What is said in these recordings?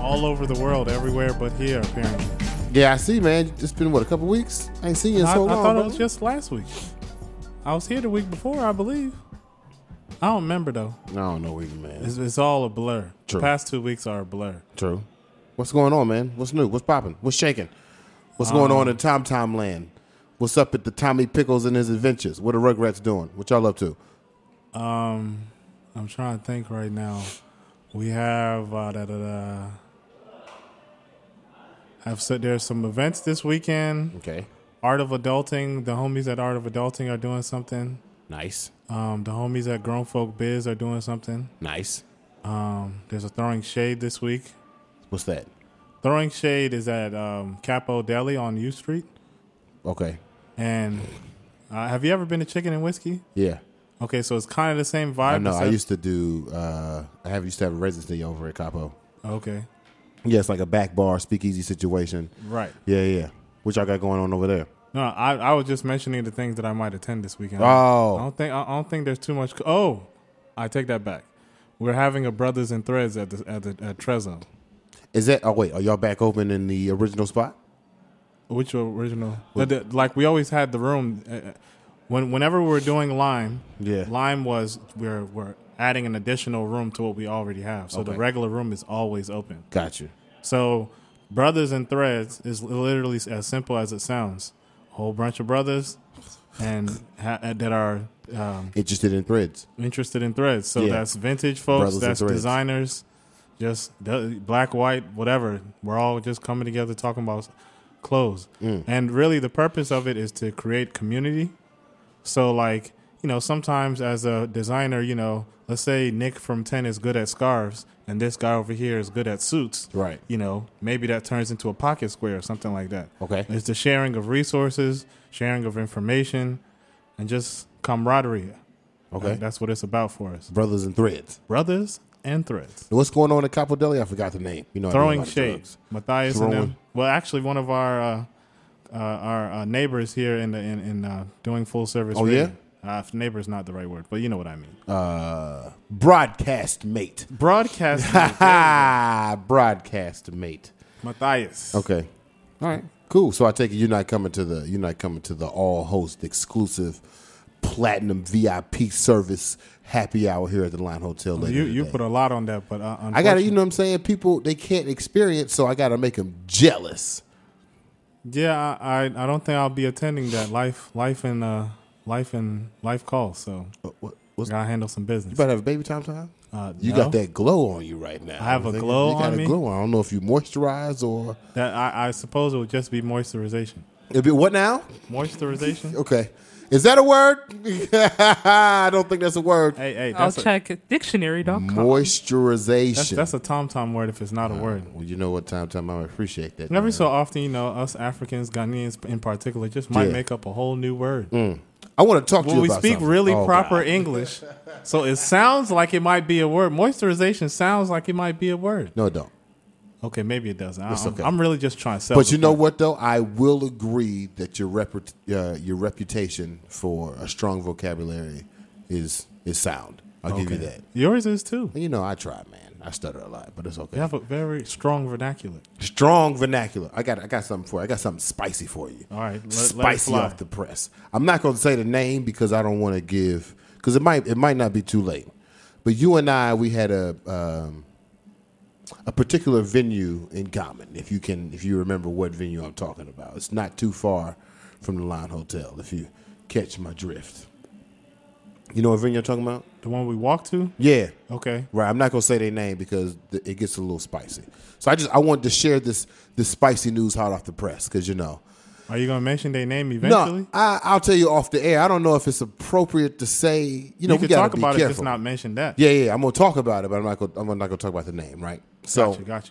All over the world, everywhere but here, apparently. Yeah, I see, man. It's been what a couple weeks. I ain't seen you in I, so I long. thought bro. it was just last week. I was here the week before, I believe. I don't remember though. I don't know either, man. It's, it's all a blur. True. The past two weeks are a blur. True. What's going on, man? What's new? What's popping? What's shaking? What's going Um, on in Tom Tom Land? What's up at the Tommy Pickles and his adventures? What are Rugrats doing? What y'all up to? Um, I'm trying to think right now. We have uh, da, da, da. Have said there's some events this weekend. Okay. Art of Adulting, the homies at Art of Adulting are doing something. Nice. Um, the homies at Grown Folk Biz are doing something. Nice. Um, there's a Throwing Shade this week. What's that? Throwing Shade is at um, Capo Deli on U Street. Okay. And uh, have you ever been to Chicken and Whiskey? Yeah. Okay, so it's kind of the same vibe. I know. I used to do. uh I have used to have a residency over at Capo. Okay, Yeah, it's like a back bar speakeasy situation. right. Yeah, yeah. What y'all got going on over there? No, I, I was just mentioning the things that I might attend this weekend. Oh. I don't think I don't think there's too much. Oh, I take that back. We're having a Brothers and Threads at the at the at Trezzo. Is that? Oh wait, are y'all back open in the original spot? Which original? The- the- like we always had the room. Uh, when whenever we were doing Lime, Yeah. Lime was we're we're adding an additional room to what we already have. So the regular room is always open. Gotcha. So Brothers and Threads is literally as simple as it sounds. A whole bunch of brothers and ha- that are um, Interested in threads? interested in threads. So Yeah. that's vintage folks, Brothers that's designers, just black, white, whatever. We're all just coming together talking about clothes. Mm. And really, the purpose of it is to create community. So, like, you know, sometimes as a designer, you know, let's say Nick from 10 is good at scarves and this guy over here is good at suits. Right. You know, maybe that turns into a pocket square or something like that. Okay. It's the sharing of resources, sharing of information, and just camaraderie. Okay. That's what it's about for us. Brothers and threads. Brothers and threads. What's going on at Capo Deli? I forgot the name. You know, I do a Throwing lot of shade. drugs. Matthias Throwing- and them. Well, actually, one of our uh, uh, our uh, neighbors here in the in, in uh, doing full service. Oh, radio. yeah? Uh, neighbor is not the right word, but you know what I mean. Uh, broadcast mate. Broadcast. Ha! broadcast mate. Matthias. Okay. All right. Cool. So I take it you're not coming to the you're not coming to the all host exclusive platinum VIP service happy hour here at the Line Hotel. Later You you put a lot on that, but uh, I got to, you know what I'm saying? People, they can't experience, so I got to make them jealous. Yeah, I, I I don't think I'll be attending that life life and uh life and life calls. So What, what, what's, gotta handle some business. you about to have a baby time time? Uh, You no. got that glow on you right now. I have a glow you got on a me? glow on. I don't know if you moisturize or. That I, I suppose it would just be moisturization. It'd be, what now? Moisturization. Okay. Is that a word? I don't think that's a word. hey, hey, I'll that's a, check dictionary.com. Moisturization. that's, that's a tom tom word if it's not a word. well, you know what, Tom Tom, I appreciate that. And every man. so often, you know, us Africans, Ghanaians in particular, just might Yeah. make up a whole new word. I want to talk to When you we speak something. really Oh, proper God. English, so it sounds like it might be a word. Moisturization sounds like it might be a word. No, it don't. Okay, maybe it doesn't. It's I'm, okay. I'm really just trying to sell. But you know what, though? I will agree that your reput- uh, your reputation for a strong vocabulary is is sound. I'll give you that. Yours is too. You know, I try, man. I stutter a lot, but it's okay. You have a very strong vernacular. Strong vernacular. I got I got something for you. I got something spicy for you. All right, let- let spicy fly. off the press. I'm not going to say the name because I don't want to give because it might it might not be too late. But you and I, we had a um, a particular venue in common. If you can, if you remember what venue I'm talking about, it's not too far from the Line Hotel. If you catch my drift, you know what venue I'm talking about? The one we walked to. Yeah, Okay. Right, I'm not gonna say their name because th- it gets a little spicy. So I just I wanted to share this this spicy news hot off the press because you know. Are you gonna mention their name eventually? No, I, I'll tell you off the air. I don't know if it's appropriate to say. You know, you we can gotta talk be about careful. it, just not mention that. yeah, yeah. I'm gonna talk about it, but I'm not gonna I'm not gonna talk about the name. Right. So got you, got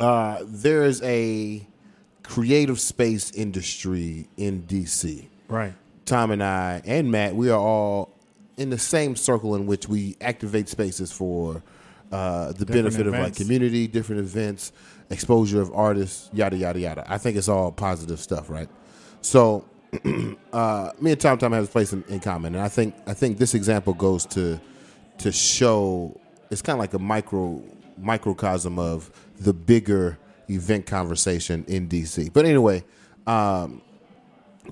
you. uh, there is a creative space industry in DC. Right. Tom and I and Matt, we are all in the same circle in which we activate spaces for uh, the benefit of like community, different events, exposure of artists, yada yada yada. I think it's all positive stuff, right? So, uh, me and Tom Tom have a place in, in common, and I think I think this example goes to to show it's kind of like a micro microcosm of the bigger event conversation in DC. But anyway, um,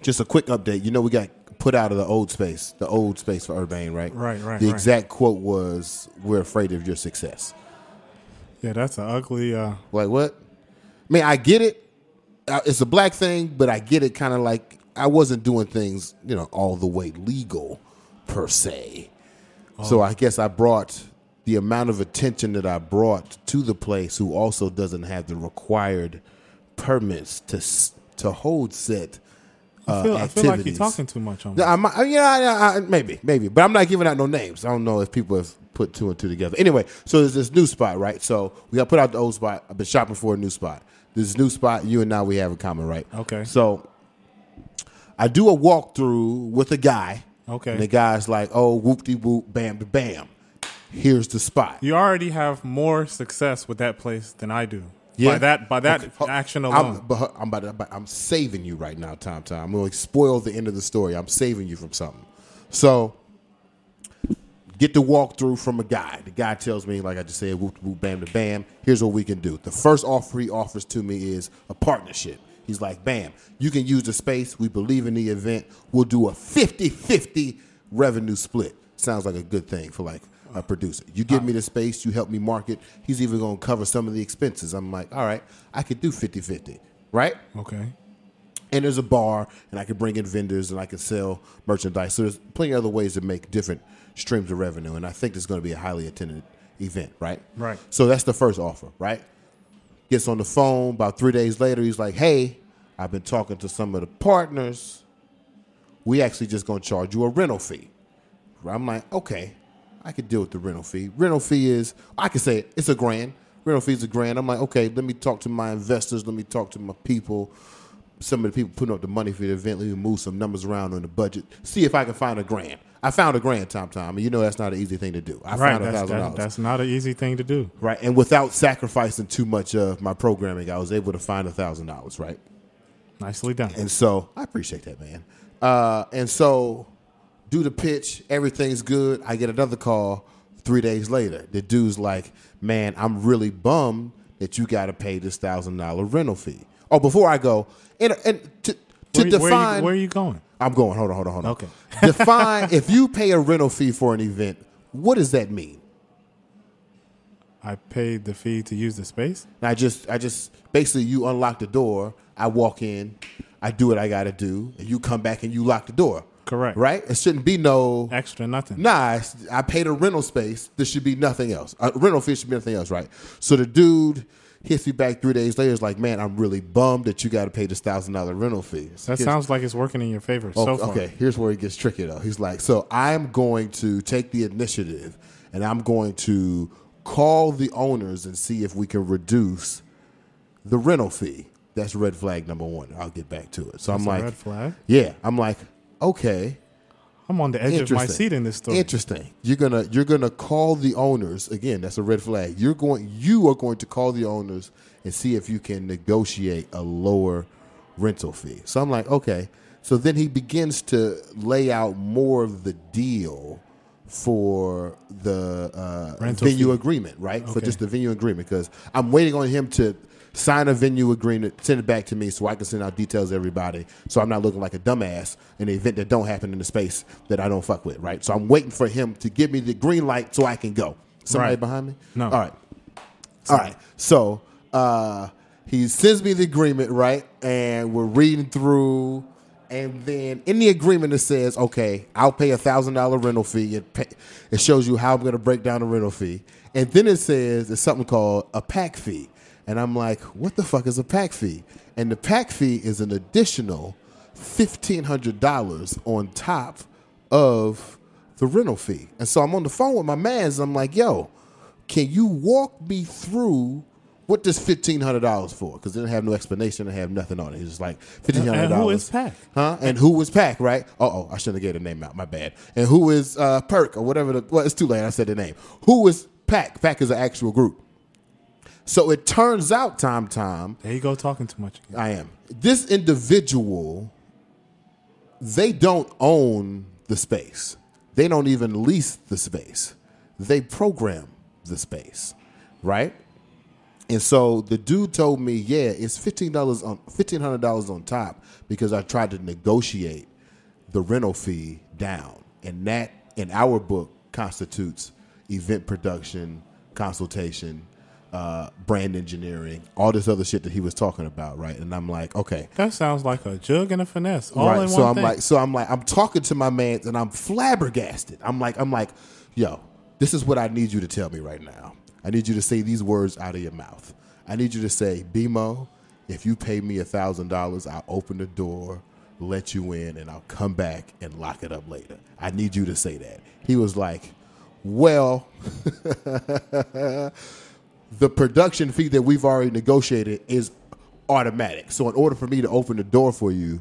just a quick update. You know, we got put out of the old space, the old space for Urbane, right? Right, right, The right. exact quote was, "We're afraid of your success." Yeah, that's an ugly. Uh, Like what? I mean, I get it. Uh, It's a black thing, but I get it. Kind of like I wasn't doing things, you know, all the way legal per se. So I guess I brought the amount of attention that I brought to the place, who also doesn't have the required permits to to hold set. Uh, I, feel, I feel like you're talking too much on No, this. I'm, I- yeah, yeah, I- maybe, maybe, but I'm not giving out no names. I don't know if people have put two and two together. Anyway, so there's this new spot, right? So we got put out the old spot. I've been shopping for a new spot. This new spot, you and now we have in common, right? Okay. So I do a walkthrough with a guy. Okay. And the guy's like, "Oh, whoop de whoop, bam de bam. Here's the spot." You already have more success with that place than I do. Yeah. By that by that Okay, action I'm, alone. but I'm about to, I'm saving you right now, Tom. Tom. I'm going to spoil the end of the story. I'm saving you from something. So, get the walkthrough from a guy. The guy tells me, like I just said, whoop whoop, bam to bam. Here's what we can do. The first offer he offers to me is a partnership. He's like, bam, you can use the space. We believe in the event. We'll do a 50 50 revenue split. Sounds like a good thing for like a producer. You give me the space, you help me market. He's even going to cover some of the expenses. I'm like, all right, I could do 50 50, right? okay. and there's a bar, and I can bring in vendors, and I can sell merchandise. So there's plenty of other ways to make different streams of revenue, and I think it's going to be a highly attended event, right? Right. So that's the first offer, right? Gets on the phone about three days later. He's like, "Hey, I've been talking to some of the partners. We actually just going to charge you a rental fee." I'm like, "Okay, I could deal with the rental fee. Rental fee is I can say it, it's a grand. Rental fee is a grand. I'm like, okay, let me talk to my investors. Let me talk to my people." some of the people putting up the money for the event. Let me move some numbers around on the budget. See if I can find a grand. I found a grand, Tom Tom. And you know that's not an easy thing to do. I Right. found a That's, thousand dollars. that's not an easy thing to do. Right. And without sacrificing too much of my programming, I was able to find a thousand dollars, right? Nicely done. And so I appreciate that, man. Uh, and so do the pitch, everything's good. I get another call three days later. The dude's like, Man, I'm really bummed that you gotta pay this thousand dollar rental fee. Oh, before I go, and, and to, to where, you- where, define you, where are you going? I'm going. Hold on, hold on, hold on. Okay. Define if you pay a rental fee for an event, what does that mean? I paid the fee to use the space. And I just, I just basically you unlock the door. I walk in, I do what I got to do, and you come back and you lock the door. Correct. Right? It shouldn't be no. Extra nothing. Nah, I paid a rental space. There should be nothing else. A rental fee should be nothing else, right? So the dude hits me back three days later. Is like, man, I'm really bummed that you got to pay this thousand dollar rental fee. That Here's- sounds like it's working in your favor Oh, so far. Okay, here's where it gets tricky though. He's like, so I'm going to take the initiative and I'm going to call the owners and see if we can reduce the rental fee. That's red flag number one. I'll get back to it. So That's I'm like, red flag. yeah, I'm like, okay, I'm on the edge of my seat in this story. Interesting. You're gonna you're gonna call the owners again. That's a red flag. You're going you are going to call the owners and see if you can negotiate a lower rental fee. So I'm like, okay. So then he begins to lay out more of the deal for the uh, venue fee. agreement, right? For just the venue agreement, because I'm waiting on him to sign a venue agreement, send it back to me so I can send out details to everybody, so I'm not looking like a dumbass in the event that don't happen in the space that I don't fuck with, right? So I'm waiting for him to give me the green light so I can go. Somebody Right. behind me? No. All right. All right. So uh, he sends me the agreement, right? And we're reading through. And then in the agreement, it says, okay, I'll pay a $1,000 rental fee. It, pay, it shows you how I'm going to break down the rental fee. And then it says it's something called a pack fee. And I'm like, what the fuck is a pack fee? And the pack fee is an additional $1,500 on top of the rental fee. And so I'm on the phone with my mans. And I'm like, yo, can you walk me through what this fifteen hundred dollars for? Because they didn't have no explanation, they have nothing on it. It's just like fifteen hundred And who dollars. is Pac? Huh? And who was Pack? Right? Uh oh, I shouldn't have gave the name out. My bad. And who is uh, Perk or whatever? The, well, it's too late. I said the name. Who is Pack? Pack is an actual group. So it turns out, Tom Tom, There you go, talking too much. Again. I am. This individual, they don't own the space. They don't even lease the space. They program the space, right? And so the dude told me, yeah, it's fifteen dollars on fifteen hundred dollars on top because I tried to negotiate the rental fee down, and that in our book constitutes event production, consultation, uh, brand engineering, all this other shit that he was talking about, right? And I'm like, okay, That sounds like a jug and a finesse, all right. So I'm thing. like, so I'm like, I'm talking to my man, and I'm flabbergasted. I'm like, I'm like, yo, this is what I need you to tell me right now. I need you to say these words out of your mouth. I need you to say, BeMo, if you pay me a thousand dollars, I'll open the door, let you in, and I'll come back and lock it up later. I need you to say that. He was like, well, the production fee that we've already negotiated is automatic. So in order for me to open the door for you,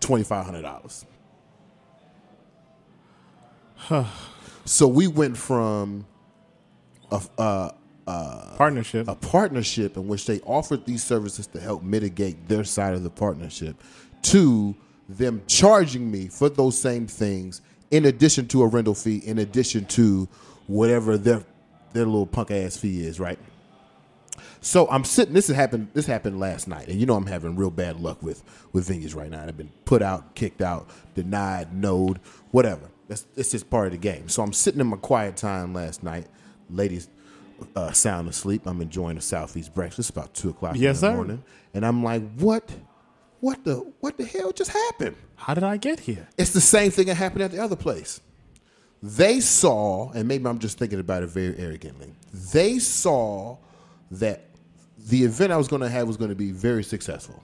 twenty five hundred dollars. so we went from a, a, uh, uh, partnership. a partnership in which they offered these services to help mitigate their side of the partnership to them charging me for those same things in addition to a rental fee, in addition to whatever their their little punk ass fee is, right? So I'm sitting. This has happened. This happened last night, and you know I'm having real bad luck with with venues right now. I've been put out, kicked out, denied, node, whatever. That's it's just part of the game. So I'm sitting in my quiet time last night. Ladies, uh, sound asleep. I'm enjoying a southeast breakfast. It's about two o'clock Yes, in the sir. morning, and I'm like, what? What the what the hell just happened? How did I get here? It's the same thing that happened at the other place. They saw, and maybe I'm just thinking about it very arrogantly. They saw that the event I was going to have was going to be very successful.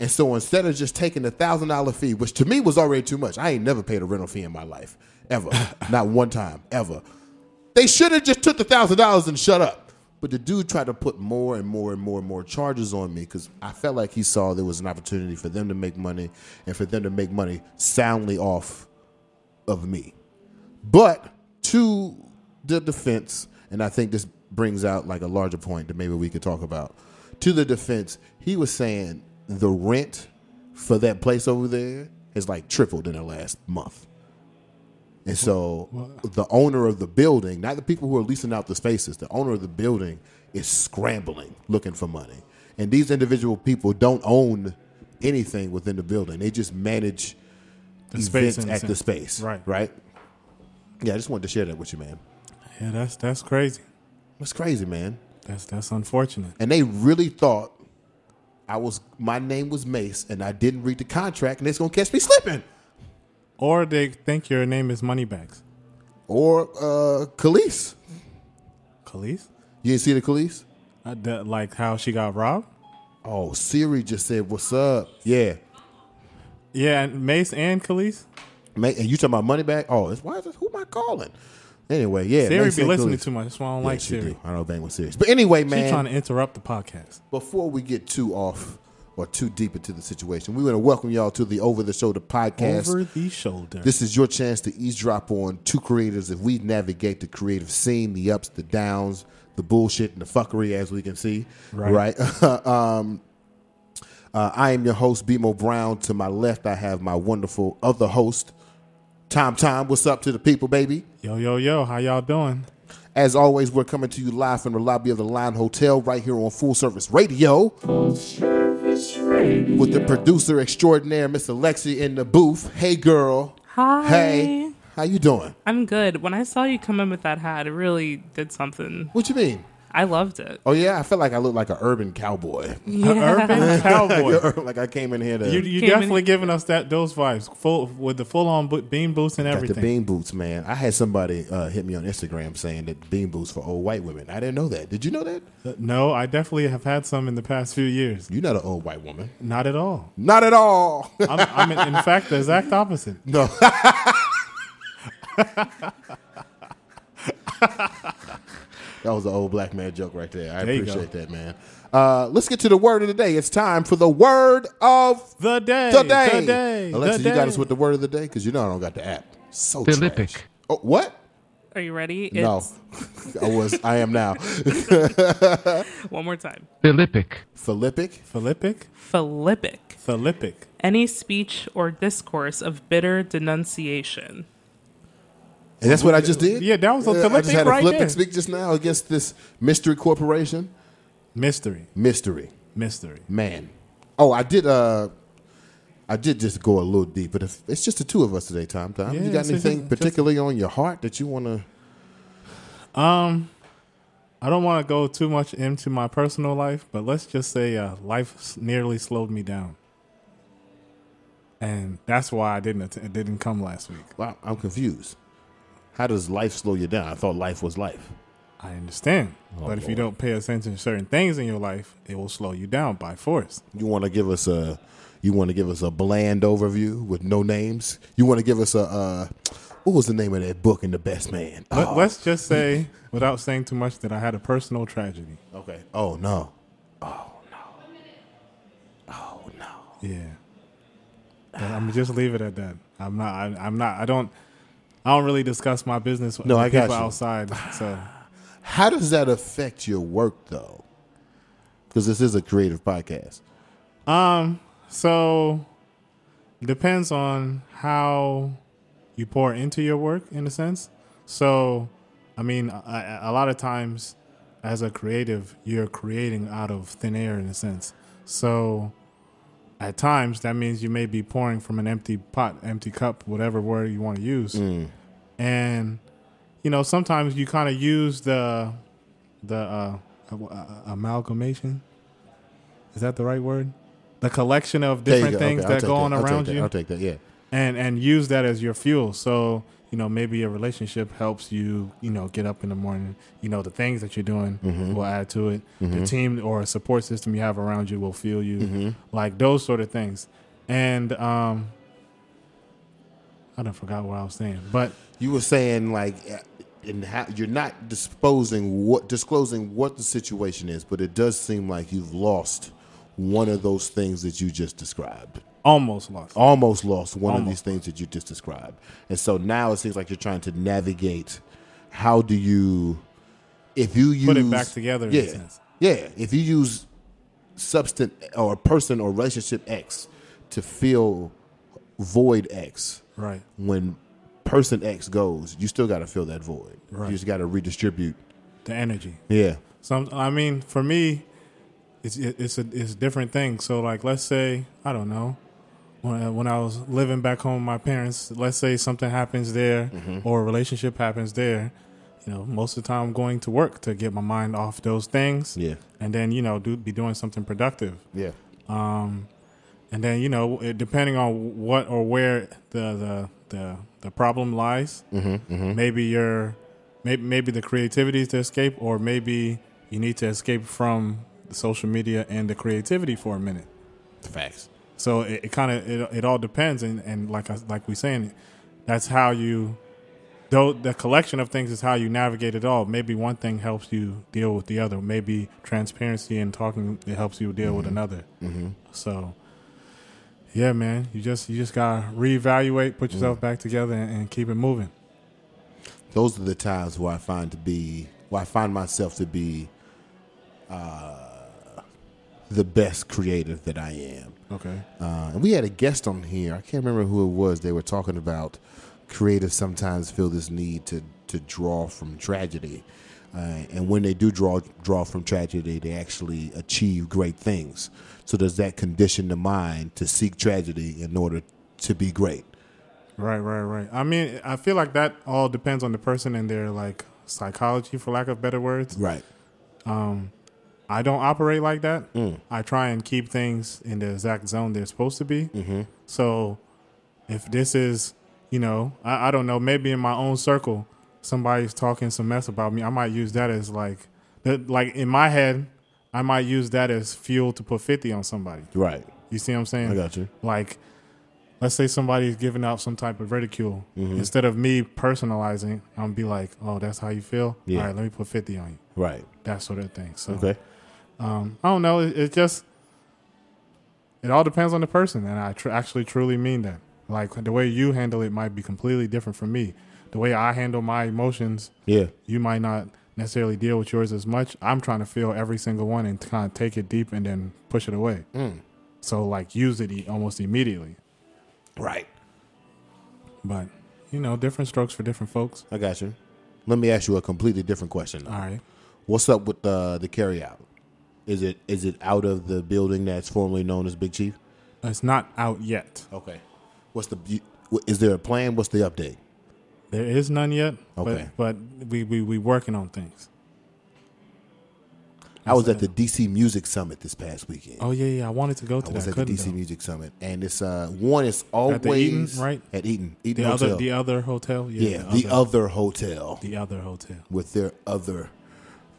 And so instead of just taking the thousand dollar fee, which to me was already too much, I ain't never paid a rental fee in my life, ever, not one time, ever. They should have just took the thousand dollars and shut up. But the dude tried to put more and more and more and more charges on me because I felt like he saw there was an opportunity for them to make money and for them to make money soundly off of me. But to the defense, and I think this brings out like a larger point that maybe we could talk about. To the defense, he was saying the rent for that place over there has like tripled in the last month. And so the owner of the building, not the people who are leasing out the spaces, the owner of the building is scrambling looking for money. And these individual people don't own anything within the building. They just manage The space events at the space. Right. Right. Yeah, I just wanted to share that with you, man. Yeah, that's that's crazy. That's crazy, man. That's that's unfortunate. And they really thought I was my name was Mase and I didn't read the contract and it's gonna catch me slipping. Or they think your name is Moneybags. Or uh Kelis. Kelis? You didn't see the Kelis? Uh, that, like how she got robbed? Oh, Siri just said, What's up? Yeah. Yeah, and Mase and Kelis? Mate, and you talking about money back? Oh, it's why is this, who am I calling? Anyway, yeah. Siri be listening too much. That's why I don't Yeah, like Siri. do. I don't bang with Siri. But anyway, She's man. trying to interrupt the podcast. before we get too off or too deep into the situation, we want to welcome y'all to the Over the Shoulder podcast. Over the shoulder. This is your chance to eavesdrop on two creators if we navigate the creative scene, the ups, the downs, the bullshit, and the fuckery, as we can see. Right. Right. um, uh, I am your host, BeMo Brown. To my left, I have my wonderful other host, Tom Tom. What's up to the people, baby? yo, yo, yo, how y'all doing? As always, we're coming to you live from the lobby of the Line Hotel right here on Full Service Radio with the producer extraordinaire, Miss Alexi, in the booth. Hey, girl. Hi. Hey. How you doing? I'm good. When I saw you come in with that hat, it really did something. What you mean? I loved it. Oh yeah, I felt like I looked like an urban cowboy. Urban cowboy. like I came in here to You you Came in- definitely giving us that those vibes, full with the full on bo- bean boots and got the everything. bean boots, man. I had somebody uh, hit me on Instagram saying that bean boots for old white women. I didn't know that. Did you know that? Uh, No, I definitely have had some in the past few years. You're not an old white woman. Not at all. Not at all. I'm, I'm in, in fact the exact opposite. no. That was an old black man joke right there. I There appreciate that, man. Uh, let's get to the word of the day. It's time for the word of The day. the day. The day. Alexa, the you got us with the word of the day because you know I don't got the app. So Philippic. trash. Oh, what? Are you ready? No, I was. I am now. one more time. Philippic. Philippic. Philippic? Philippic. Philippic. Any speech or discourse of bitter denunciation. And that's what I just did. Yeah, that was a Uh, I just had a right Philippic there. speak just now against this mystery corporation. Mystery. Mystery. Mystery. Man. Oh, I did. Uh, I did just go a little deep, but if it's just the two of us today, Tom. Tom, Yeah, you got anything just- particularly on your heart that you want to? Um, I don't want to go too much into my personal life, but let's just say uh, life nearly slowed me down, and that's why I didn't it didn't come last week. Wow, I'm confused. How does life slow you down? I thought life was life. I understand, Oh, but if you don't pay attention to certain things in your life, it will slow you down by force. You want to give us a, you want to give us a bland overview with no names. You want to give us a, uh, what was the name of that book in The Best Man? Let, Oh, Let's just say, without saying too much, that I had a personal tragedy. okay. Oh no. Oh no. Oh no. Yeah. But I'm just leave it at that. I'm not. I, I'm not. I don't. I don't really discuss my business with No, I got people you. outside. So How does that affect your work though? Because this is a creative podcast. Um, so depends on how you pour into your work in a sense. So, I mean, a, a lot of times as a creative, you're creating out of thin air in a sense. So, at times that means you may be pouring from an empty pot, empty cup, whatever word you want to use. And you know, sometimes you kind of use the the uh, uh, amalgamation. Is that the right word? The collection of different things Okay, I'll that go on I'll take around that. you I'll take that. Yeah. and and use that as your fuel. So you know maybe a relationship helps you you know get up in the morning. You know the things that you're doing Mm-hmm. will add to it. The team or a support system you have around you will feel you. Mm-hmm. Like those sort of things. And um, I don't forgot what I was saying, but You were saying like, uh, in how, you're not disposing what disclosing what the situation is, but it does seem like you've lost one of those things that you just described. Almost lost. Almost lost one of these things that you just described, and so now it seems like you're trying to navigate. How do you, if you use Put it back together in a Yeah, sense. yeah. If you use substance or person or relationship X to fill void X, Right. when person X goes, you still got to fill that void. Right. You just got to redistribute. The energy. Yeah. Some, I mean, for me, it's it's a it's a different thing. So like, let's say I don't know, when I, when I was living back home with my parents, let's say something happens there Mm-hmm. or a relationship happens there. You know, most of the time I'm going to work to get my mind off those things. Yeah. and then you know do be doing something productive. Yeah. Um, and then you know, it, depending on what or where the the the, the problem lies, Mm-hmm, maybe you're maybe maybe the creativity is to escape, or maybe you need to escape from the social media and the creativity for a minute. Facts. So it, it kind of it, it all depends, and, and like I, like we saying, that's how you. Though the collection of things is how you navigate it all. Maybe one thing helps you deal with the other. Maybe transparency and talking it helps you deal with another. Mm-hmm. So, yeah, man, you just you just gotta reevaluate, put yourself back together, and, and keep it moving. Those are the times where I find to be, where I find myself to be, uh, the best creative that I am. Okay. Uh, and we had a guest on here. I can't remember who it was. They were talking about creatives sometimes feel this need to to draw from tragedy, uh, and when they do draw draw from tragedy, they actually achieve great things. So does that condition the mind to seek tragedy in order to be great? Right, right, right. I mean, I feel like that all depends on the person and their like psychology, for lack of better words. Right. Um, I don't operate like that. Mm. I try and keep things in the exact zone they're supposed to be. Mm-hmm. So if this is, you know, I, I don't know, maybe in my own circle, somebody's talking some mess about me, I might use that as like, that, like in my head, I might use that as fuel to put 50 on somebody. Right. You see what I'm saying? I got you. Like, let's say somebody's giving out some type of ridicule. Mm-hmm. Instead of me personalizing, I'm be like, oh, that's how you feel. Yeah. All right, let me put fifty on you. Right. That sort of thing. So Okay. Um, I don't know. It, it just it all depends on the person, and I tr- actually truly mean that. Like the way you handle it might be completely different from me. The way I handle my emotions, Yeah. you might not necessarily deal with yours as much. I'm trying to feel every single one and kind of take it deep and then push it away. Mm. So like use it e- almost immediately. Right. But you know, different strokes for different folks. I got you. Let me ask you a completely different question. All right. What's up with the the carry out? Is it is it out of the building that's formerly known as Big Chief? It's not out yet. Okay. What's the is there a plan? What's the update? There is none yet. Okay. But, but we we we working on things. I was at the DC Music Summit this past weekend. Oh yeah, yeah. I wanted to go to that. I was at the DC though. Music Summit, and it's uh one is always At Eaton, right? At Eaton, Eaton The Hotel. other the other hotel. Yeah. yeah, the other hotel the other hotel. with their other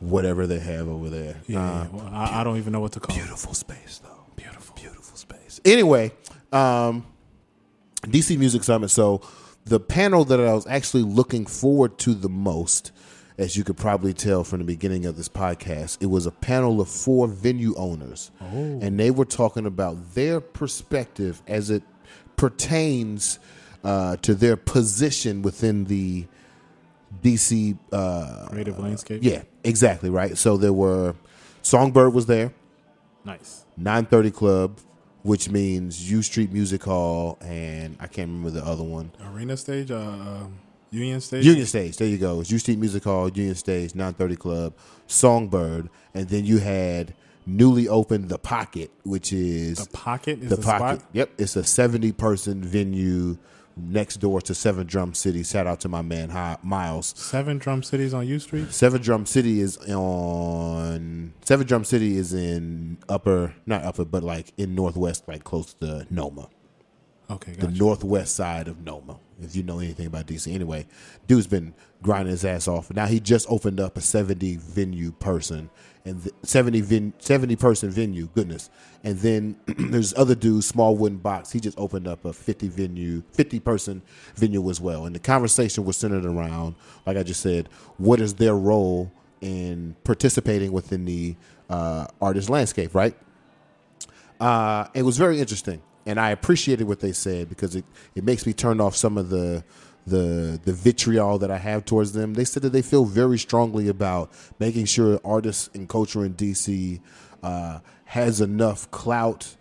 whatever they have over there. Yeah. Yeah. Well, I, I don't even know what to call it. beautiful space though. Beautiful, beautiful space. Anyway, um, DC Music Summit. So the panel that I was actually looking forward to the most, as you could probably tell from the beginning of this podcast, it was a panel of four venue owners, and they were talking about their perspective as it pertains uh, to their position within the DC uh, Creative landscape. yeah, exactly right. So there were Songbyrd was there, Nice. 930 Club, which means U Street Music Hall, and I can't remember the other one. Arena stage. Uh, um, Union stage. Union Stage. There you go. It's U Street Music Hall, Union Stage, 930 Club, Songbyrd, and then you had newly opened the Pocket, which is The pocket is the the, Pocket. spot. Yep, it's a 70 person venue next door to Seven Drum City. Shout out to my man Hi- Miles. Seven drum cities on U Street. Seven Drum City is on Seven Drum City is in upper not upper but like in northwest like close to NoMa. Okay, The northwest side of NoMa. If you know anything about DC. Anyway, dude's been grinding his ass off. Now he just opened up a 70 venue person and th- 70 ven- 70 person venue, goodness. And then there's other dude, small wooden box. He just opened up a 50 venue, 50 person venue as well. And the conversation was centered around, like I just said, what is their role in participating within the uh, artist landscape, right? uh, it was very interesting, and I appreciated what they said because it, it makes me turn off some of the the the vitriol that I have towards them. They said that they feel very strongly about making sure artists and culture in DC uh, has enough clout,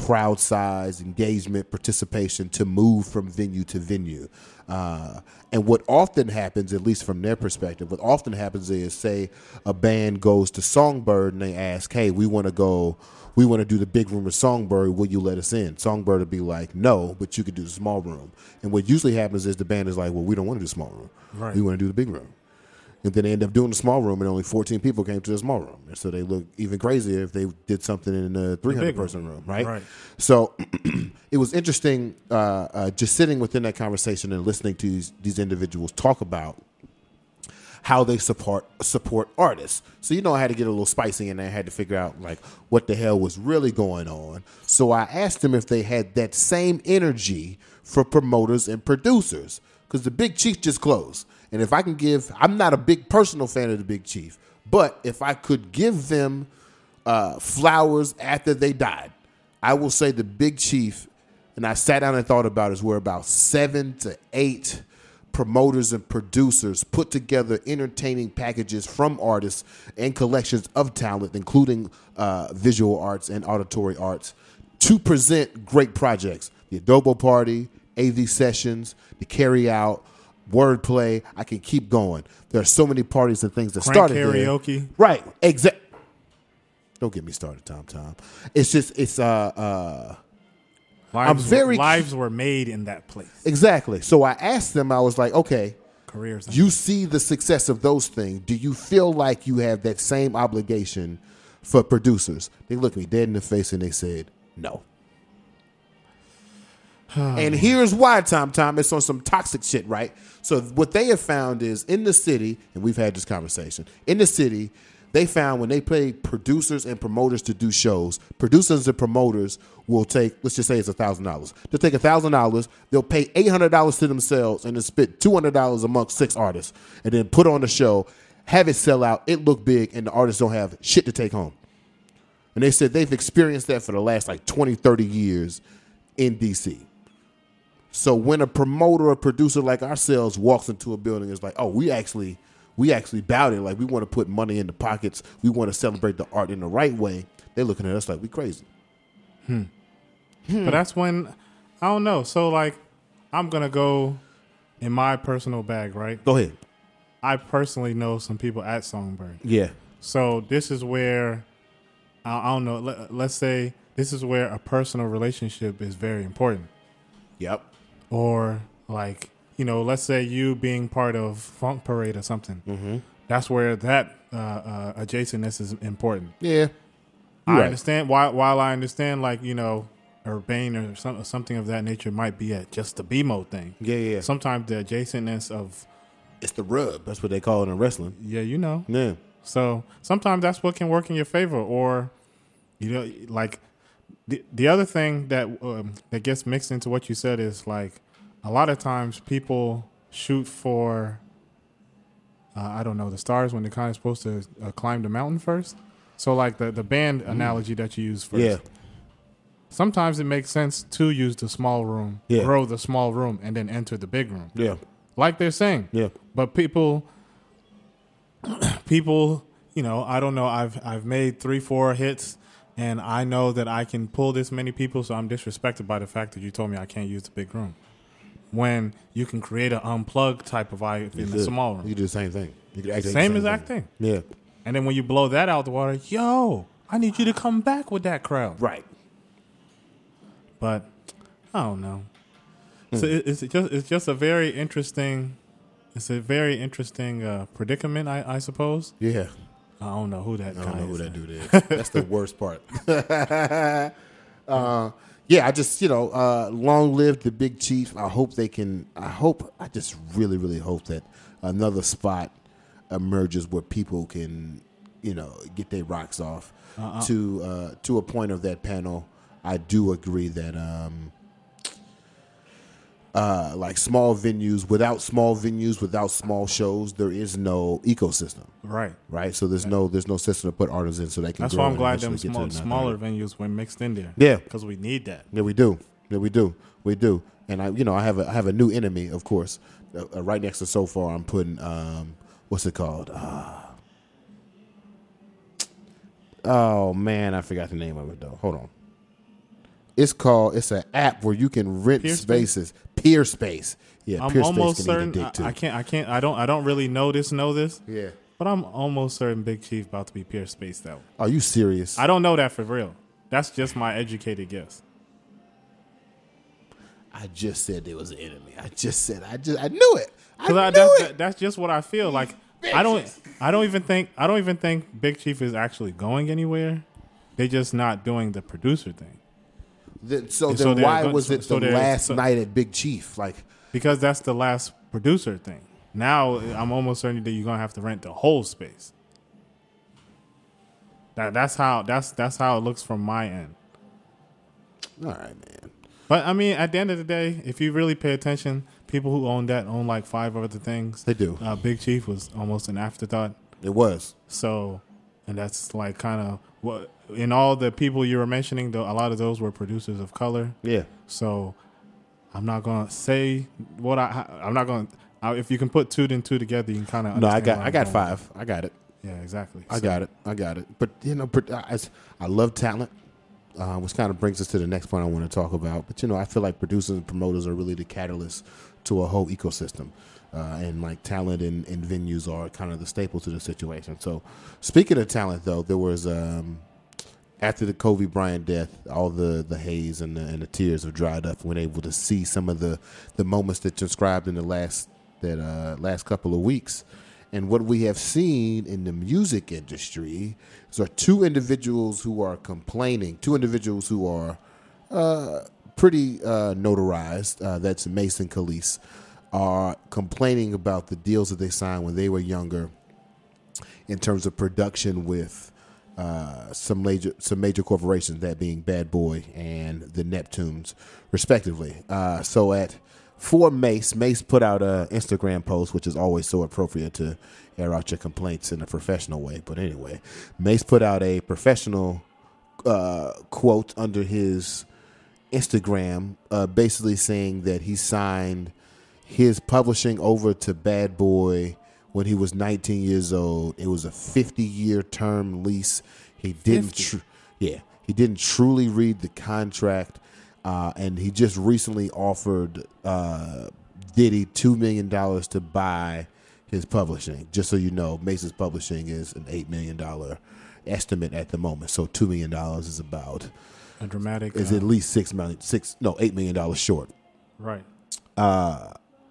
crowd size, engagement, participation to move from venue to venue. Uh, and what often happens, at least from their perspective, what often happens is, say, a band goes to Songbyrd and they ask, "Hey, we want to go." we want to do the big room of Songbyrd. Will you let us in? Songbyrd would be like, no, but you could do the small room. And what usually happens is the band is like, well, we don't want to do small room. Right. We want to do the big room. And then they end up doing the small room, and only 14 people came to the small room. And so they look even crazier if they did something in the 300 big person room, right? Right. So it was interesting uh, uh, just sitting within that conversation and listening to these, these individuals talk about how they support support artists. So you know, I had to get a little spicy, and I had to figure out like what the hell was really going on. So I asked them if they had that same energy for promoters and producers, because the Big Chief just closed, and if I can give, I'm not a big personal fan of the Big Chief, but if I could give them uh, flowers after they died, I will say the Big Chief. And I sat down and thought about is we're about seven to eight promoters and producers put together entertaining packages from artists and collections of talent, including uh, visual arts and auditory arts, to present great projects. The Adobo Party, AV Sessions, the Carry Out, Wordplay. I can keep going. There are so many parties and things that Crank started there. karaoke. Right. Exact. Don't get me started, Tom. Tom. It's just it's uh uh Lives I'm very- were, lives were made in that place. exactly. So I asked them. I was like, okay, Careers. you see the success of those things. Do you feel like you have that same obligation for producers? They looked me dead in the face and they said, no. And here's why, Tom Tom. It's on some toxic shit, right? So what they have found is in the city, and we've had this conversation, in the city, They found when they pay producers and promoters to do shows, producers and promoters will take, let's just say it's a thousand dollars. They'll take a thousand dollars, they'll pay eight hundred dollars to themselves, and then spit two hundred dollars amongst six artists, and then put on the show, have it sell out, it look big, and the artists don't have shit to take home. And they said they've experienced that for the last like 20, 30 years in DC. So when a promoter or producer like ourselves walks into a building, it's like, oh, we actually, we actually bout it. Like we want to put money in the pockets. We want to celebrate the art in the right way. They're looking at us like we crazy. Hmm. But that's when I don't know. So like, I'm gonna go in my personal bag, right? Go ahead. I personally know some people at Songbyrd. Yeah. So this is where I, I don't know. Let's say this is where a personal relationship is very important, Yep. Or like you know, let's say you being part of Funk Parade or something. Mm-hmm. That's where that uh, uh, adjacentness is important. Yeah. I Right. understand. While while I understand, like you know, Urbane or some, something of that nature might be at just the BeMo thing. Yeah, yeah. Sometimes the adjacentness of It's the rub. That's what they call it in wrestling. yeah, you know. Yeah. So sometimes that's what can work in your favor, or you know, like the the other thing that um, that gets mixed into what you said is like a lot of times people shoot for uh, I don't know the stars when they're kind of supposed to uh, climb the mountain first. So like the the band analogy that you use first. Yeah. Sometimes it makes sense to use the small room, Yeah. grow the small room, and then enter the big room, Yeah. like they're saying. Yeah. But people, people, you know, I don't know. I've I've made three, four hits, and I know that I can pull this many people. So I'm disrespected by the fact that you told me I can't use the big room. When you can create an unplugged type of vibe in the small room, you do the same thing. You can actually do same exact thing. Yeah. And then when you blow that out the water, yo, I need you to come back with that crowd. Right. But I don't know. So Hmm. it, it's just it's just a very interesting. It's a very interesting uh, predicament, I, I suppose. Yeah. I don't know who that. I don't know who that dude is. That's the worst part. uh, yeah, I just you know, uh, long live the Big Chief. I hope they can. I hope. I just really, really hope that another spot emerges where people can, you know, get their rocks off to uh, to a point of that panel. I do agree that. Um, uh, like small venues, without small venues, without small shows, there is no ecosystem Right. right? So there's no there's no system to put artists in so they can. That's why I'm glad them small, smaller venues were mixed in there. Yeah. because we need that. Yeah, we do. Yeah, we do. We do. And I, you know, I have a I have a new enemy, of course, uh, uh, right next to so far. I'm putting um, what's it called? Uh, oh man, I forgot the name of it though. Hold on. It's called. It's an app where you can rent Peer spaces. Peerspace. Yeah, I'm peer almost space can certain. I. I can't. I can't. I don't. I don't really know this. Know this. yeah. But I'm almost certain Big Chief about to be Peerspace though. Are you serious? I don't know that for real. That's just my educated guess. I just said there was an enemy. I just said. I just. I knew it. I knew I, that's, it. that- that's just what I feel like. I don't. I don't even think. I don't even think Big Chief is actually going anywhere. They're just not doing the producer thing Then, so then why was it so the last so- night at Big Chief? Like, because that's the last producer thing. Now I'm almost certain that you're gonna have to rent the whole space. That that's how that's that's how it looks from my end. all right, man. But I mean, at the end of the day, if you really pay attention, people who own that own like five other things. They do. Uh, Big Chief was almost an afterthought. It was. So, and that's like kind of what in all the people you were mentioning, though, a lot of those were producers of color. Yeah. So, I'm not gonna say what I. I'm not gonna. I, if you can put two and two together, you can kind of. No, I got. I got five. I got it. Yeah, exactly. I So, got it. I got it. But you know, I, I love talent, uh, which kind of brings us to the next point I want to talk about. But you know, I feel like producers and promoters are really the catalyst to a whole ecosystem, uh, and like talent and, and venues are kind of the staple to the situation. So, speaking of talent, though, there was um, after the Kobe Bryant death, all the the haze and the, and the tears have dried up. When able to see some of the the moments that transcribed in the last that uh, last couple of weeks. And what we have seen in the music industry is are two individuals who are complaining, two individuals who are uh, pretty uh, notarized. Uh, that's Mason Kelis, are complaining about the deals that they signed when they were younger in terms of production with uh, some major some major corporations, that being Bad Boy and the Neptunes, respectively. Uh, so at for Mase, Mase put out a Instagram post, which is always so appropriate to air out your complaints in a professional way. But anyway, Mase put out a professional uh, quote under his Instagram, uh, basically saying that he signed his publishing over to Bad Boy when he was 19 years old. It was a 50 year term lease. He didn't, tr- yeah, he didn't truly read the contract, uh, and he just recently offered uh, Diddy two million dollars to buy his publishing. Just so you know, Mase's publishing is an eight million dollar estimate at the moment. So two million dollars is about A dramatic. is uh, at least six million six no eight million dollars short. right.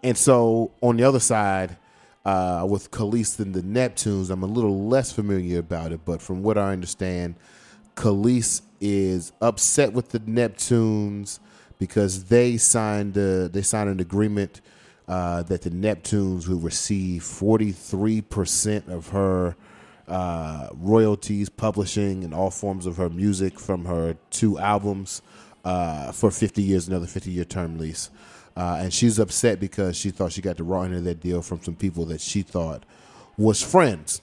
And so on the other side, uh, with Kelis and the Neptunes, I'm a little less familiar about it, but from what I understand, Kelis is upset with the Neptunes because they signed a, they signed an agreement uh, that the Neptunes will receive 43 percent of her uh, royalties, publishing, and all forms of her music from her two albums uh, for 50 years, another 50 year term lease. Uh, and she's upset because she thought she got the raw end of that deal from some people that she thought was friends.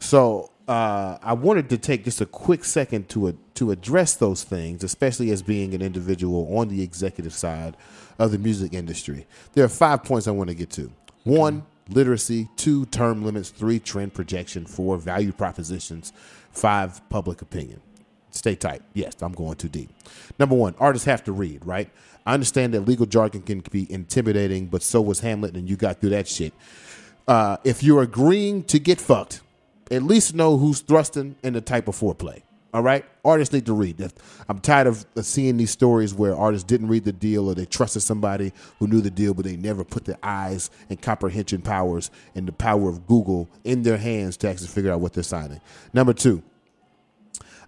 So uh, I wanted to take just a quick second to to address those things, especially as being an individual on the executive side of the music industry. There are five points I want to get to. One, literacy. Two, term limits. Three, trend projection. Four, value propositions. Five, public opinion. Stay tight. Yes, I'm going too deep. Number one, artists have to read, right? I understand that legal jargon can be intimidating, but so was Hamlet, and you got through that shit. Uh, if you're agreeing to get fucked, at least know who's thrusting and the type of foreplay. All right, artists need to read. I'm tired of uh, seeing these stories where artists didn't read the deal or they trusted somebody who knew the deal, but they never put the eyes and comprehension powers and the power of Google in their hands to actually figure out what they're signing. Number two,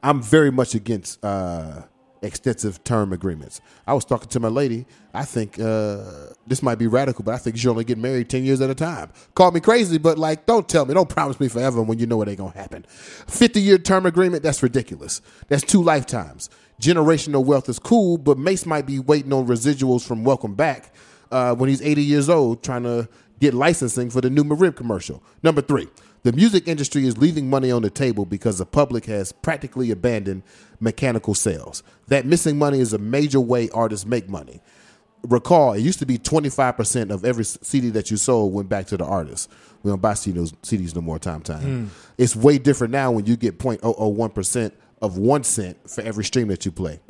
I'm very much against uh, extensive term agreements. I was talking to my lady. I think uh, this might be radical, but I think you should only get married 10 years at a time. Call me crazy, but like, don't tell me, don't promise me forever when you know it ain't to happen. 50 year term agreement, that's ridiculous. That's two lifetimes. Generational wealth is cool, but Mase might be waiting on residuals from Welcome Back uh, when he's 80 years old trying to get licensing for the new Marib commercial. Number three, the music industry is leaving money on the table because the public has practically abandoned mechanical sales. That missing money is a major way artists make money. Recall, it used to be 25% of every CD that you sold went back to the artist. We don't buy CDs, no more time time. Hmm. It's way different now when you get 0.001% of one cent for every stream that you play.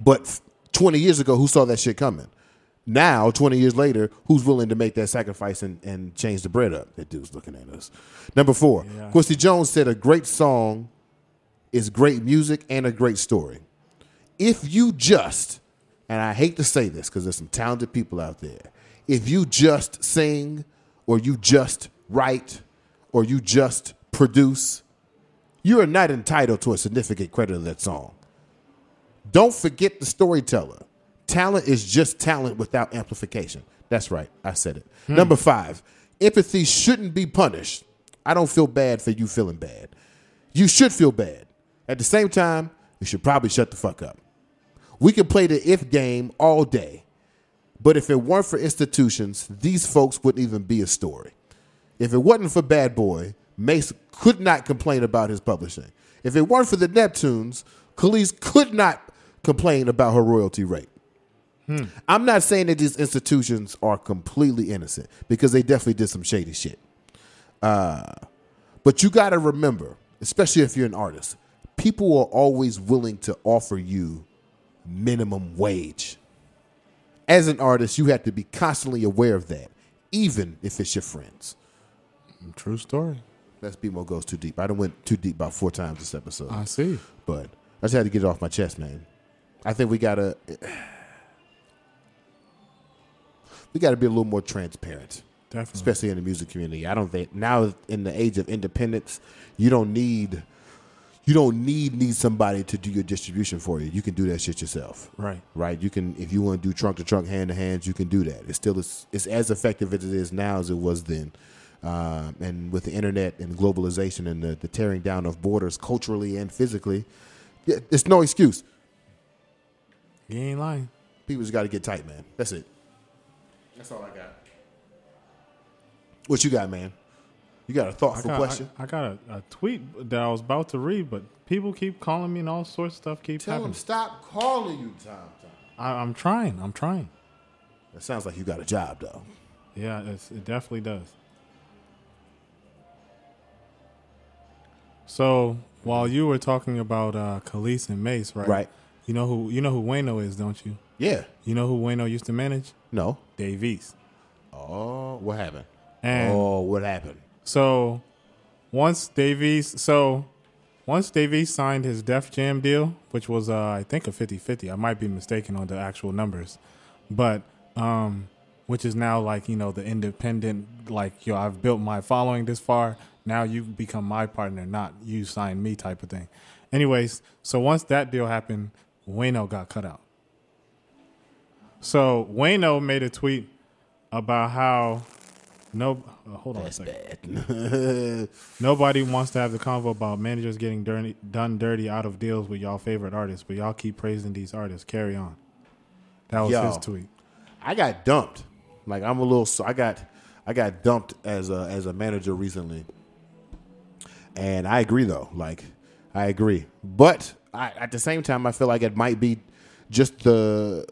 But 20 years ago, who saw that shit coming? Now, 20 years later, who's willing to make that sacrifice and, and change the bread up? That dude's looking at us. Number four, Yeah. Quincy Jones said a great song is great music and a great story. If you just, and I hate to say this because there's some talented people out there, if you just sing or you just write or you just produce, you are not entitled to a significant credit of that song. Don't forget the storyteller. Talent is just talent without amplification. That's right. I said it. Hmm. Number five, empathy shouldn't be punished. I don't feel bad for you feeling bad. You should feel bad. At the same time, you should probably shut the fuck up. We can play the if game all day, but if it weren't for institutions, these folks wouldn't even be a story. If it wasn't for Bad Boy, Mase could not complain about his publishing. If it weren't for the Neptunes, Kelis could not complain about her royalty rate. I'm not saying that these institutions are completely innocent because they definitely did some shady shit. Uh, but you got to remember, especially if you're an artist, people are always willing to offer you minimum wage. As an artist, you have to be constantly aware of that, even if it's your friends. True story. That's BeMo goes too deep. I done went too deep about four times this episode, I see. but I just had to get it off my chest, man. I think we gotta we gotta be a little more transparent, Definitely. especially in the music community. I don't think now in the age of independence, you don't need you don't need need somebody to do your distribution for you. You can do that shit yourself. Right. Right. You can if you want to do trunk to trunk, hand to hands, you can do that. It's still it's, it's as effective as it is now as it was then. Um, and with the internet and globalization and the, the tearing down of borders culturally and physically, yeah, it's no excuse. You ain't lying. People just got to get tight, man. That's it. That's all I got. What you got, man? You got a thoughtful got, question? I, I got a, a tweet that I was about to read, but people keep calling me and all sorts of stuff keep Tell happening. them stop calling you, Tom. Tom. I, I'm trying. I'm trying. That sounds like you got a job, though. Yeah, it's, it definitely does. So while you were talking about uh, Kelis and Mase, right? Right. You know who you know who Wayno is, don't you? Yeah. You know who Wayno used to manage? No. Davies. Oh, what happened? And oh, what happened? so once Davies, so once Davies signed his Def Jam deal, which was uh, I think a 50-50. I might be mistaken on the actual numbers, but um, which is now like you know the independent, like yo, I've built my following this far. Now you become my partner, not you sign me type of thing. Anyways, so once that deal happened, Wayno got cut out. So Wayno made a tweet about how no, uh, hold on a second. Nobody wants to have the convo about managers getting dirty, done dirty out of deals with y'all favorite artists, but y'all keep praising these artists. Carry on. That was Yo. his tweet. I got dumped. Like I'm a little. I got I got dumped as a as a manager recently, and I agree though. Like I agree, but I, at the same time, I feel like it might be just the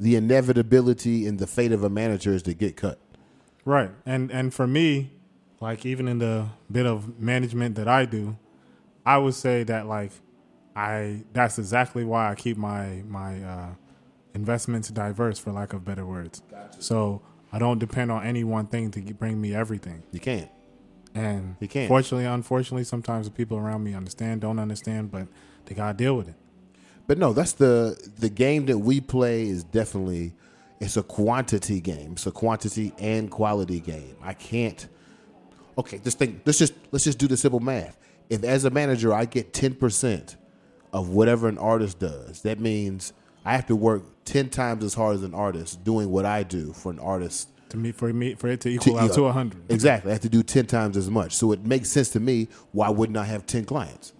the inevitability and the fate of a manager is to get cut. Right. And and for me, like even in the bit of management that I do, I would say that like I that's exactly why I keep my my uh investments diverse for lack of better words. So I don't depend on any one thing to bring me everything. You can't. And You can't. fortunately, unfortunately, sometimes the people around me understand, don't understand, but they gotta deal with it. But no, that's the the game that we play is definitely it's a quantity game. It's a quantity and quality game. I can't. Okay, just think. Let's just let's just do the simple math. If as a manager I get ten percent of whatever an artist does, that means I have to work ten times as hard as an artist doing what I do for an artist To me, for me, for it to equal out to a hundred. Exactly, I have to do ten times as much. So it makes sense to me. Why wouldn't I have ten clients?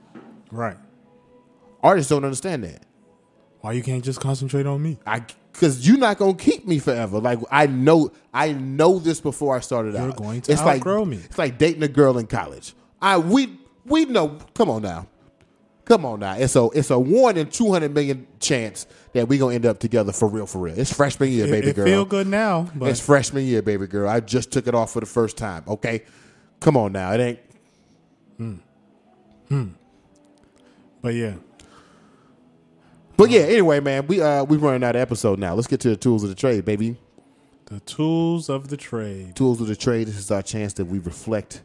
Right. Artists don't understand that. Why you can't just concentrate on me? I because you're not gonna keep me forever. Like I know, I know this before I started out. You're going to it's outgrow like, me. It's like dating a girl in college. I we we know. Come on now, come on now. It's a it's a one in two hundred million chance that we gonna end up together for real, for real. It's freshman year, It, baby it girl. feel good now, but It's freshman year, baby girl. I just took it off for the first time. Okay, come on now. It ain't. Hmm. Hmm. but yeah. But yeah. Anyway, man, we uh we running out of episode now. Let's get to the tools of the trade, baby. The tools of the trade. Tools of the trade. This is our chance that we reflect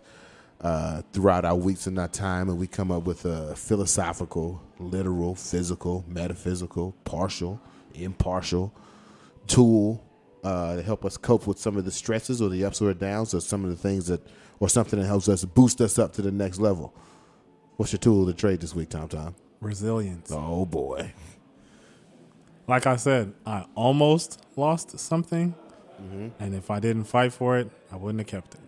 uh, throughout our weeks and our time, and we come up with a philosophical, literal, physical, metaphysical, partial, impartial tool uh, to help us cope with some of the stresses or the ups or downs, or some of the things that, or something that helps us boost us up to the next level. What's your tool of the trade this week, Tom Tom? Resilience. Oh boy, Like I said, I almost lost something, Mm-hmm. and if I didn't fight for it, I wouldn't have kept it.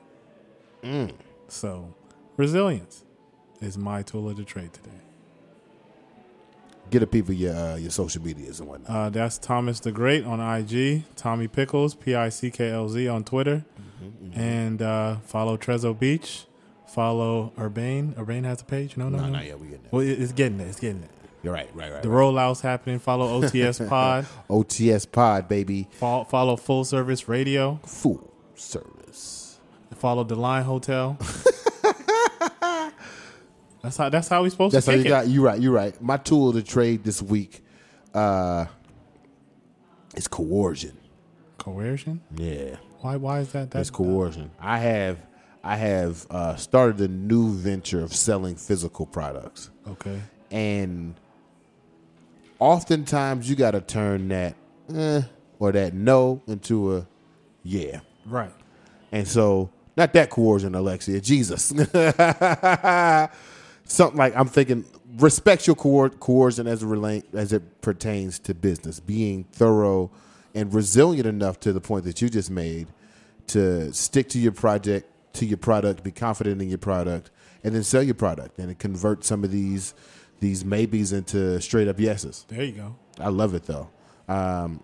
Mm. So, resilience is my tool of the trade today. get a peep of your uh, your social medias and whatnot. Uh, that's Thomas the Great on IG, Tommy Pickles, P I C K L Z on Twitter, Mm-hmm, and uh, follow Trezzo Beach. Follow Urbane. Urbane has a page? No, no, no, no. not yet. We getting there. Well, it- it's getting there. It's getting there. You're right, right, right. The right. rollout's happening. Follow OTS Pod. OTS Pod, baby. Fo- follow Full Service Radio. Full service. Follow the Line Hotel. that's how. That's how we supposed That's to how take you it. got. You right. You right. My tool the trade this week uh, is coercion. Coercion. Yeah, Why? Why is that? that's That coercion. I have I have uh, started a new venture of selling physical products, okay. and oftentimes you got to turn that eh, or that no into a yeah. Right. And so, not that coercion, Alexia, Jesus. Something like I'm thinking, respect your coer- coercion as it relate as it pertains to business, being thorough and resilient enough to the point that you just made to stick to your project, to your product, be confident in your product, and then sell your product and convert some of these these maybes into straight up yeses. There you go. I love it though. Um,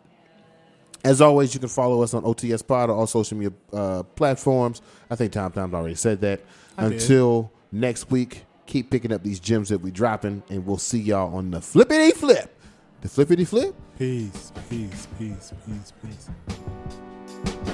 as always, you can follow us on OTS Pod or all social media uh, platforms. I think Tom Tom's already said that. I did. Until next week, keep picking up these gems that we dropping, and we'll see y'all on the flippity flip. The flippity flip. Peace, peace, peace, peace, peace.